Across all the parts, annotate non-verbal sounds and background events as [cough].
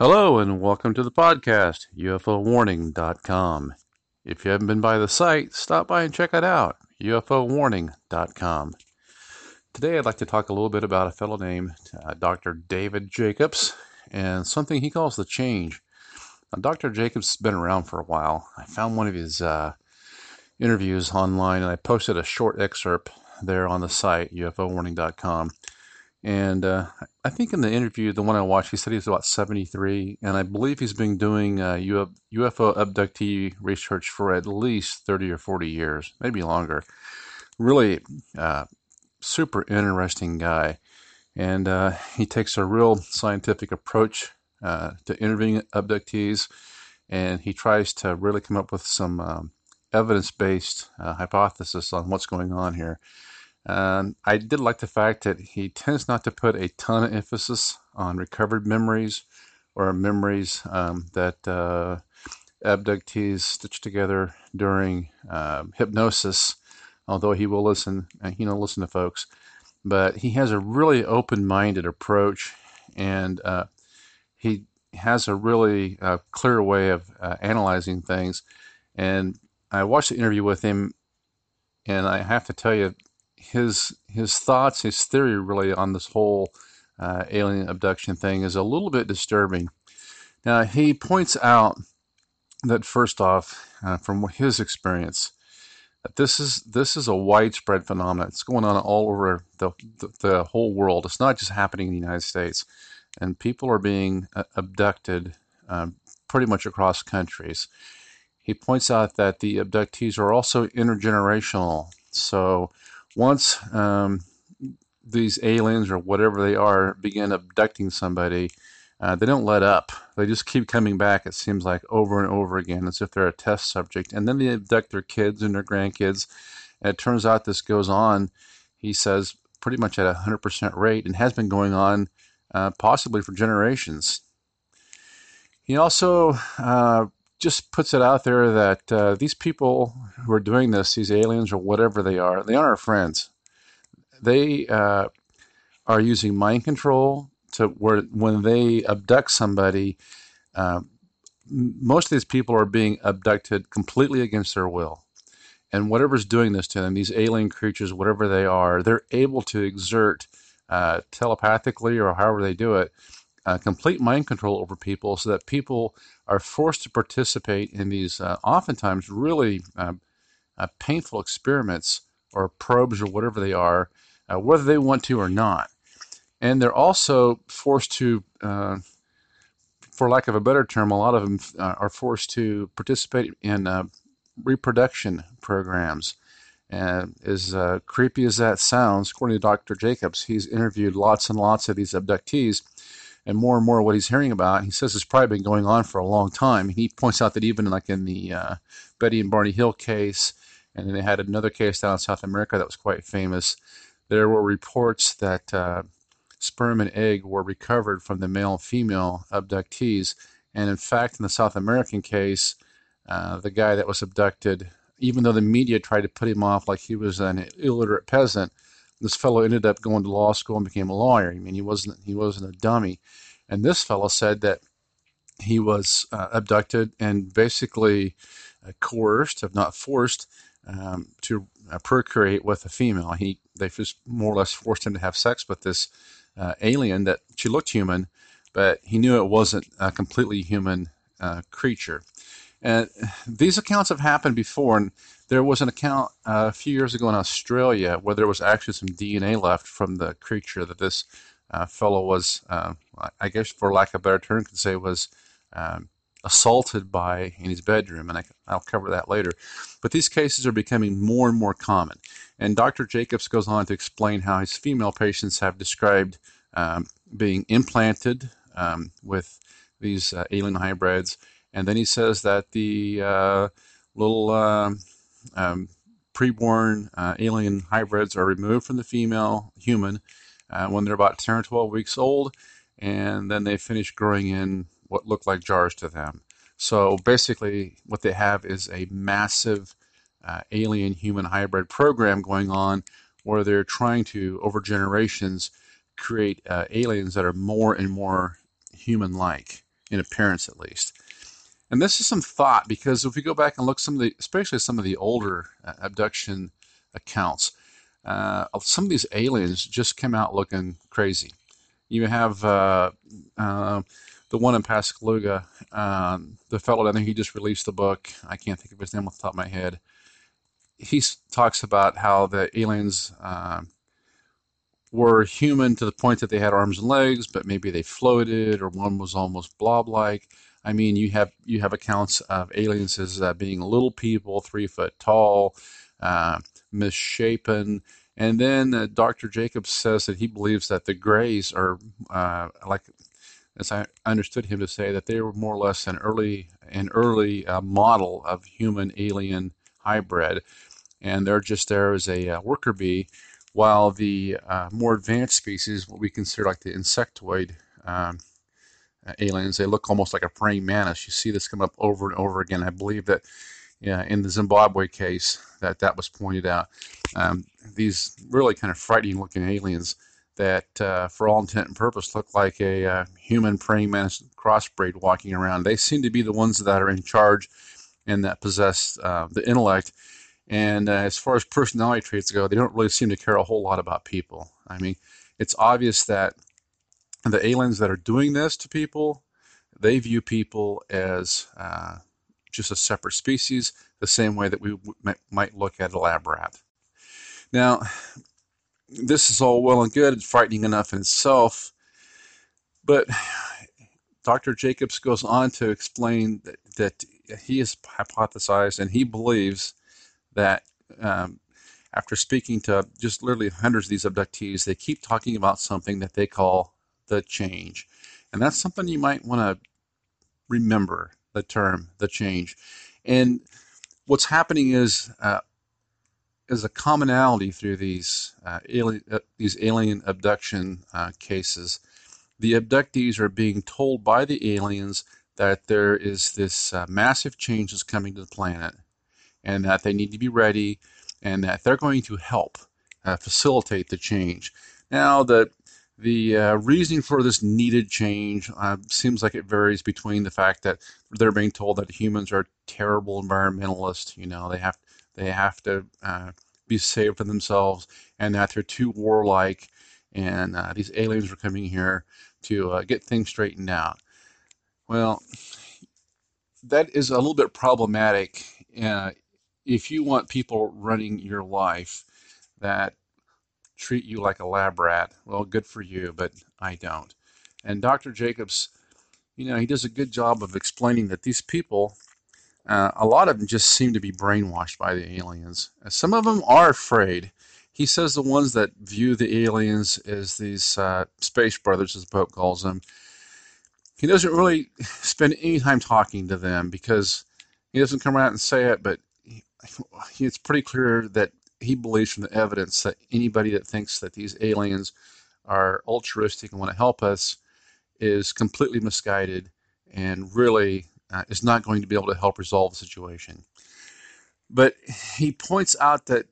Hello and welcome to the podcast, UFOwarning.com. If you haven't been by the site, stop by and check it out, UFOwarning.com. Today I'd like to talk a little bit about a fellow named uh, Dr. David Jacobs and something he calls the change. Now, Dr. Jacobs has been around for a while. I found one of his uh, interviews online and I posted a short excerpt there on the site, UFOwarning.com. And uh, I think in the interview, the one I watched, he said he was about 73, and I believe he's been doing uh, UFO abductee research for at least 30 or 40 years, maybe longer. Really uh, super interesting guy. And uh, he takes a real scientific approach uh, to interviewing abductees, and he tries to really come up with some um, evidence based uh, hypothesis on what's going on here. Um, I did like the fact that he tends not to put a ton of emphasis on recovered memories or memories um, that uh, abductees stitch together during uh, hypnosis. Although he will listen, uh, know, listen to folks, but he has a really open-minded approach, and uh, he has a really uh, clear way of uh, analyzing things. And I watched the interview with him, and I have to tell you, his his thoughts, his theory really on this whole uh, alien abduction thing is a little bit disturbing. Now he points out that first off, uh, from his experience, that this is this is a widespread phenomenon. It's going on all over the, the, the whole world. It's not just happening in the United States, and people are being uh, abducted um, pretty much across countries. He points out that the abductees are also intergenerational. So once um, these aliens or whatever they are begin abducting somebody, uh, they don't let up. They just keep coming back, it seems like, over and over again, as if they're a test subject. And then they abduct their kids and their grandkids. And it turns out this goes on, he says, pretty much at a 100% rate and has been going on uh, possibly for generations. He also uh, just puts it out there that uh, these people who are doing this, these aliens or whatever they are, they aren't our friends. They uh, are using mind control to where when they abduct somebody, uh, most of these people are being abducted completely against their will. And whatever's doing this to them, these alien creatures, whatever they are, they're able to exert uh, telepathically or however they do it, uh, complete mind control over people so that people are forced to participate in these uh, oftentimes really uh, uh painful experiments or probes or whatever they are, uh, whether they want to or not. And they're also forced to, uh, for lack of a better term, a lot of them are forced to participate in reproduction programs. And as creepy as that sounds, according to Dr. Jacobs, he's interviewed lots and lots of these abductees and more and more what he's hearing about. He says it's probably been going on for a long time. He points out that even like in the uh, Betty and Barney Hill case, and then they had another case down in South America that was quite famous. There were reports that uh, sperm and egg were recovered from the male and female abductees, and in fact, in the South American case, uh, the guy that was abducted, even though the media tried to put him off like he was an illiterate peasant, this fellow ended up going to law school and became a lawyer. I mean, he wasn't he wasn't a dummy. And this fellow said that he was uh, abducted and basically uh, coerced, if not forced, um, to uh, procreate with a female. He they just more or less forced him to have sex with this uh, alien that she looked human, but he knew it wasn't a completely human uh, creature. And these accounts have happened before, and there was an account uh, a few years ago in Australia where there was actually some DNA left from the creature that this uh, fellow was, uh, I guess, for lack of a better term, could say was um, assaulted by in his bedroom, and I, will cover that later. But these cases are becoming more and more common, and Dr. Jacobs goes on to explain how his female patients have described um, being implanted um, with these uh, alien hybrids and then he says that the uh, little uh, um, preborn uh, alien hybrids are removed from the female human uh, when they're about 10 or 12 weeks old, and then they finish growing in what look like jars to them. So basically, what they have is a massive uh, alien human hybrid program going on where they're trying to, over generations, create uh, aliens that are more and more human like in appearance at least. And this is some thought because if we go back and look some of the, especially some of the older uh, abduction accounts, uh, some of these aliens just come out looking crazy. You have uh, uh, the one in Pascagoula, um, the fellow I think he just released the book. I can't think of his name off the top of my head. He talks about how the aliens uh, were human to the point that they had arms and legs, but maybe they floated, or one was almost blob-like. I mean, you have you have accounts of aliens as uh, being little people, three foot tall, uh, misshapen, and then uh, Dr. Jacobs says that he believes that the Greys are uh, like, as I understood him to say, that they were more or less an early an early uh, model of human alien hybrid, and they're just there as a uh, worker bee, while the more advanced species, what we consider like the insectoid. Um, aliens. They look almost like a praying mantis. You see this come up over and over again. I believe that yeah, in the Zimbabwe case that that was pointed out. Um, these really kind of frightening looking aliens that, uh, for all intent and purpose, look like a uh, human praying mantis crossbreed walking around. They seem to be the ones that are in charge and that possess uh, the intellect. And uh, as far as personality traits go, they don't really seem to care a whole lot about people. I mean, it's obvious that the aliens that are doing this to people, they view people as uh, just a separate species, the same way that we might look at a lab rat. Now, this is all well and good, it's frightening enough in itself, but Dr. Jacobs goes on to explain that, that he has hypothesized and he believes that um, after speaking to just literally hundreds of these abductees, they keep talking about something that they call the change. And that's something you might want to remember the term, the change. And what's happening is uh, is a commonality through these uh, alien, uh, these alien abduction uh, cases. The abductees are being told by the aliens that there is this uh, massive change that's coming to the planet, and that they need to be ready, and that they're going to help uh, facilitate the change. Now, the the uh, reasoning for this needed change uh, seems like it varies between the fact that they're being told that humans are terrible environmentalists, you know, they have they have to uh, be saved for themselves, and that they're too warlike, and uh, these aliens are coming here to uh, get things straightened out. Well, that is a little bit problematic uh, if you want people running your life that treat you like a lab rat. Well, good for you, but I don't. And Dr. Jacobs, you know, he does a good job of explaining that these people, uh, a lot of them just seem to be brainwashed by the aliens. Some of them are afraid. He says the ones that view the aliens as these uh, space brothers, as Pope calls them, he doesn't really [laughs] spend any time talking to them because he doesn't come out and say it, but he, [laughs] it's pretty clear that he believes from the evidence that anybody that thinks that these aliens are altruistic and want to help us is completely misguided and really uh, is not going to be able to help resolve the situation. But he points out that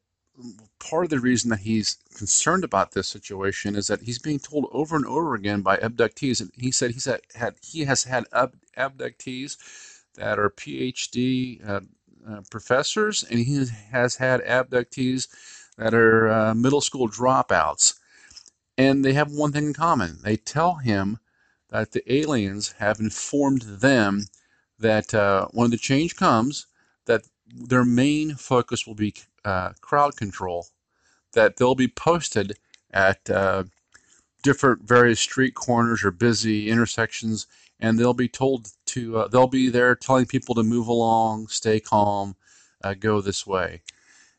part of the reason that he's concerned about this situation is that he's being told over and over again by abductees, and he said he's had, had he has had ab- abductees that are PhD uh, uh, professors, and he has had abductees that are uh, middle school dropouts. And they have one thing in common. They tell him that the aliens have informed them that uh, when the change comes, that their main focus will be uh, crowd control. That they'll be posted at uh, different various street corners or busy intersections and they'll be told to uh, they'll be there telling people to move along, stay calm, uh, go this way.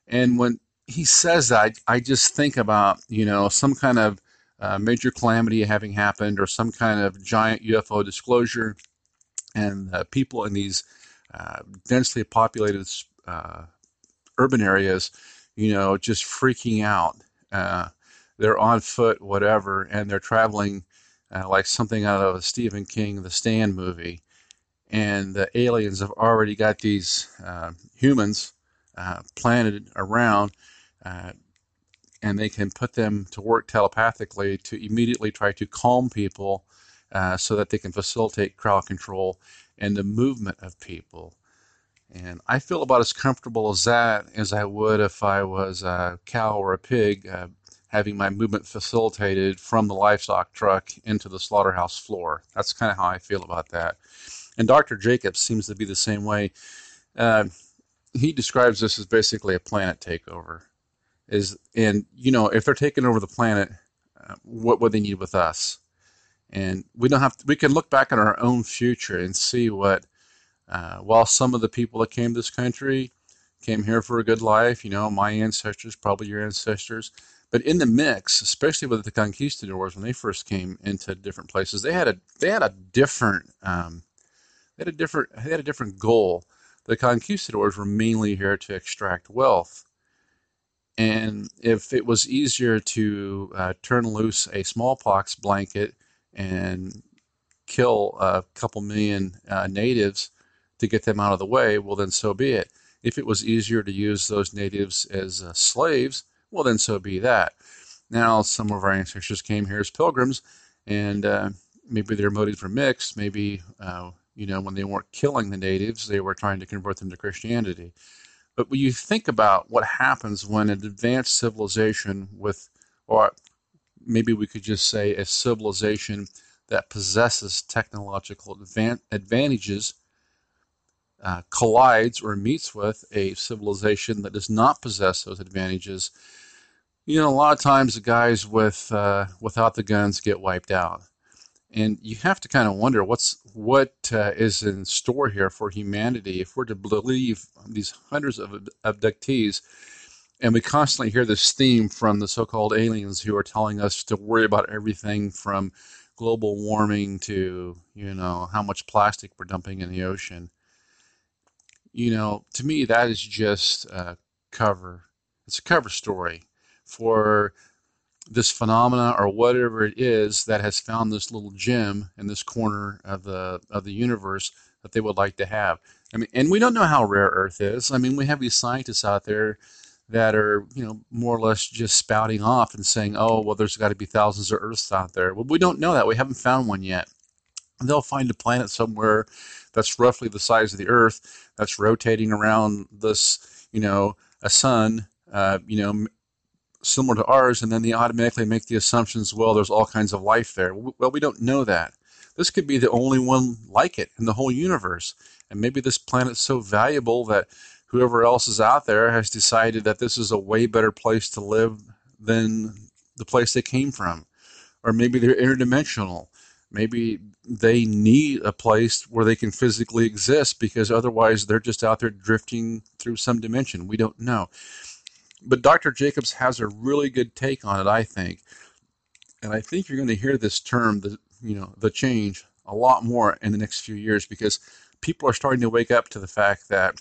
And when he says that, I, just think about you know some kind of uh, major calamity having happened or some kind of giant UFO disclosure, and uh, people in these uh, densely populated uh, urban areas, you know, just freaking out. they're on foot, whatever, and they're traveling uh, like something out of a Stephen King The Stand movie. And the aliens have already got these uh, humans uh, planted around, uh, and they can put them to work telepathically to immediately try to calm people uh, so that they can facilitate crowd control and the movement of people. And I feel about as comfortable as that as I would if I was a cow or a pig uh, having my movement facilitated from the livestock truck into the slaughterhouse floor. That's kind of how I feel about that. And Dr. Jacobs seems to be the same way. Uh, he describes this as basically a planet takeover. Is and you know if they're taking over the planet, uh, what would they need with us? And we don't have to, we can look back at our own future and see what. Uh, while some of the people that came to this country came here for a good life, you know, my ancestors, probably your ancestors, but in the mix, especially with the conquistadors when they first came into different places, they had a they had a different um, they had a different they had a different goal. The conquistadors were mainly here to extract wealth, and if it was easier to uh, turn loose a smallpox blanket and kill a couple million uh, natives to get them out of the way, well then so be it. If it was easier to use those natives as uh, slaves well, then so be that. Now, some of our ancestors came here as pilgrims, and uh, maybe their motives were mixed. Maybe, uh, you know, when they weren't killing the natives, they were trying to convert them to Christianity. But when you think about what happens when an advanced civilization with, or maybe we could just say a civilization that possesses technological advan- advantages uh, collides or meets with a civilization that does not possess those advantages, you know, a lot of times the guys with uh, without the guns get wiped out, and you have to kind of wonder what's what uh, is in store here for humanity if we're to believe these hundreds of abductees. And we constantly hear this theme from the so-called aliens who are telling us to worry about everything from global warming to you know how much plastic we're dumping in the ocean you know, to me, that is just a cover. It's a cover story for this phenomena or whatever it is that has found this little gem in this corner of the of the universe that they would like to have. I mean, and we don't know how rare Earth is. I mean, we have these scientists out there that are, you know, more or less just spouting off and saying, "Oh, well, there's got to be thousands of Earths out there." Well, we don't know that. We haven't found one yet. They'll find a planet somewhere that's roughly the size of the Earth that's rotating around this, you know, a sun, uh, you know, similar to ours, and then they automatically make the assumptions, well, there's all kinds of life there. Well, we don't know that. This could be the only one like it in the whole universe. And maybe this planet's so valuable that whoever else is out there has decided that this is a way better place to live than the place they came from. Or maybe they're interdimensional. Maybe they need a place where they can physically exist because otherwise they're just out there drifting through some dimension. We don't know. But Dr. Jacobs has a really good take on it, I think. And I think you're going to hear this term, the you know, the change a lot more in the next few years because people are starting to wake up to the fact that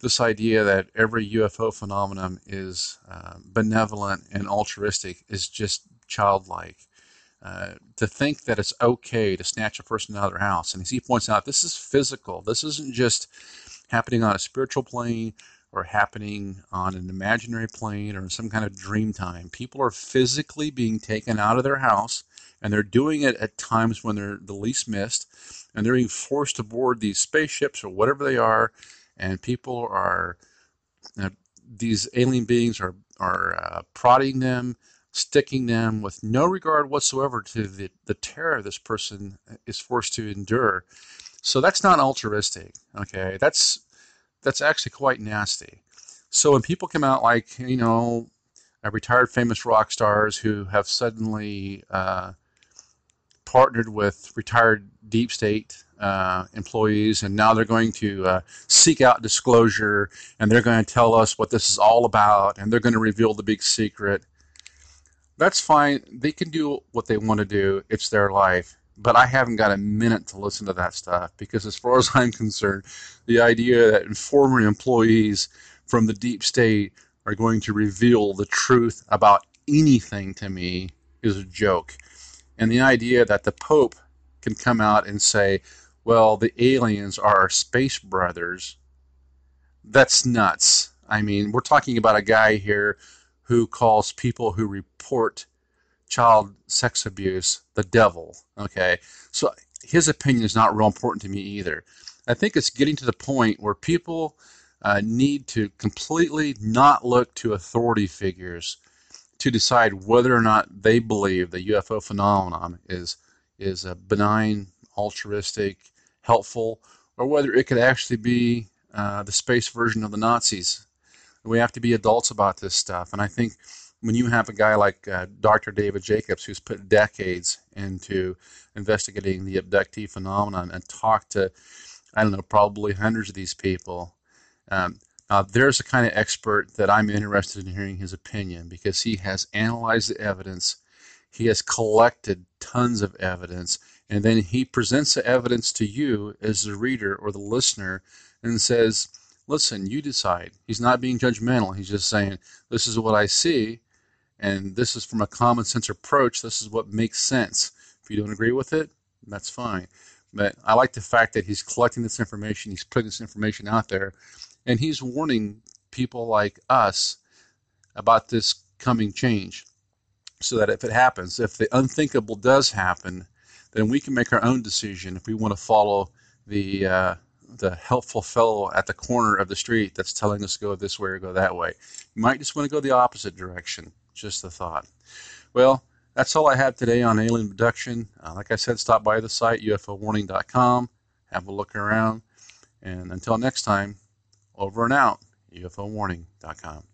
this idea that every UFO phenomenon is uh, benevolent and altruistic is just childlike. Uh, to think that it's okay to snatch a person out of their house. And as he points out, this is physical. This isn't just happening on a spiritual plane or happening on an imaginary plane or in some kind of dream time. People are physically being taken out of their house, and they're doing it at times when they're the least missed, and they're being forced to board these spaceships or whatever they are, and people are. Uh, these alien beings are are uh, prodding them, sticking them with no regard whatsoever to the, the terror this person is forced to endure. So that's not altruistic. Okay, that's that's actually quite nasty. So when people come out like you know, retired famous rock stars who have suddenly uh, partnered with retired deep state uh, employees, and now they're going to uh, seek out disclosure, and they're going to tell us what this is all about, and they're going to reveal the big secret that's fine. They can do what they want to do. It's their life. But I haven't got a minute to listen to that stuff because, as far as [laughs] I'm concerned, the idea that former employees from the deep state are going to reveal the truth about anything to me is a joke. And the idea that the Pope can come out and say, well, the aliens are our space brothers, that's nuts. I mean, we're talking about a guy here who calls people who report child sex abuse the devil. Okay, so his opinion is not real important to me either. I think it's getting to the point where people uh, need to completely not look to authority figures to decide whether or not they believe the UFO phenomenon is is a benign, altruistic, helpful, or whether it could actually be uh, the space version of the Nazis. We have to be adults about this stuff, and I think when you have a guy like uh, Dr. David Jacobs, who's put decades into investigating the abductee phenomenon and talked to, I don't know, probably hundreds of these people. Um, there's a kind of expert that I'm interested in hearing his opinion because he has analyzed the evidence, he has collected tons of evidence, and then he presents the evidence to you as the reader or the listener and says, Listen, you decide. He's not being judgmental. He's just saying, This is what I see and this is from a common sense approach. This is what makes sense. If you don't agree with it, that's fine. But I like the fact that he's collecting this information, he's putting this information out there, and he's warning people like us about this coming change. So that if it happens, if the unthinkable does happen, then we can make our own decision if we want to follow the uh, the helpful fellow at the corner of the street that's telling us go this way or go that way. You might just want to go the opposite direction. Just a thought. Well, that's all I have today on alien abduction. Uh, like I said, stop by the site, ufowarning.com, have a look around, and until next time, over and out, ufowarning.com.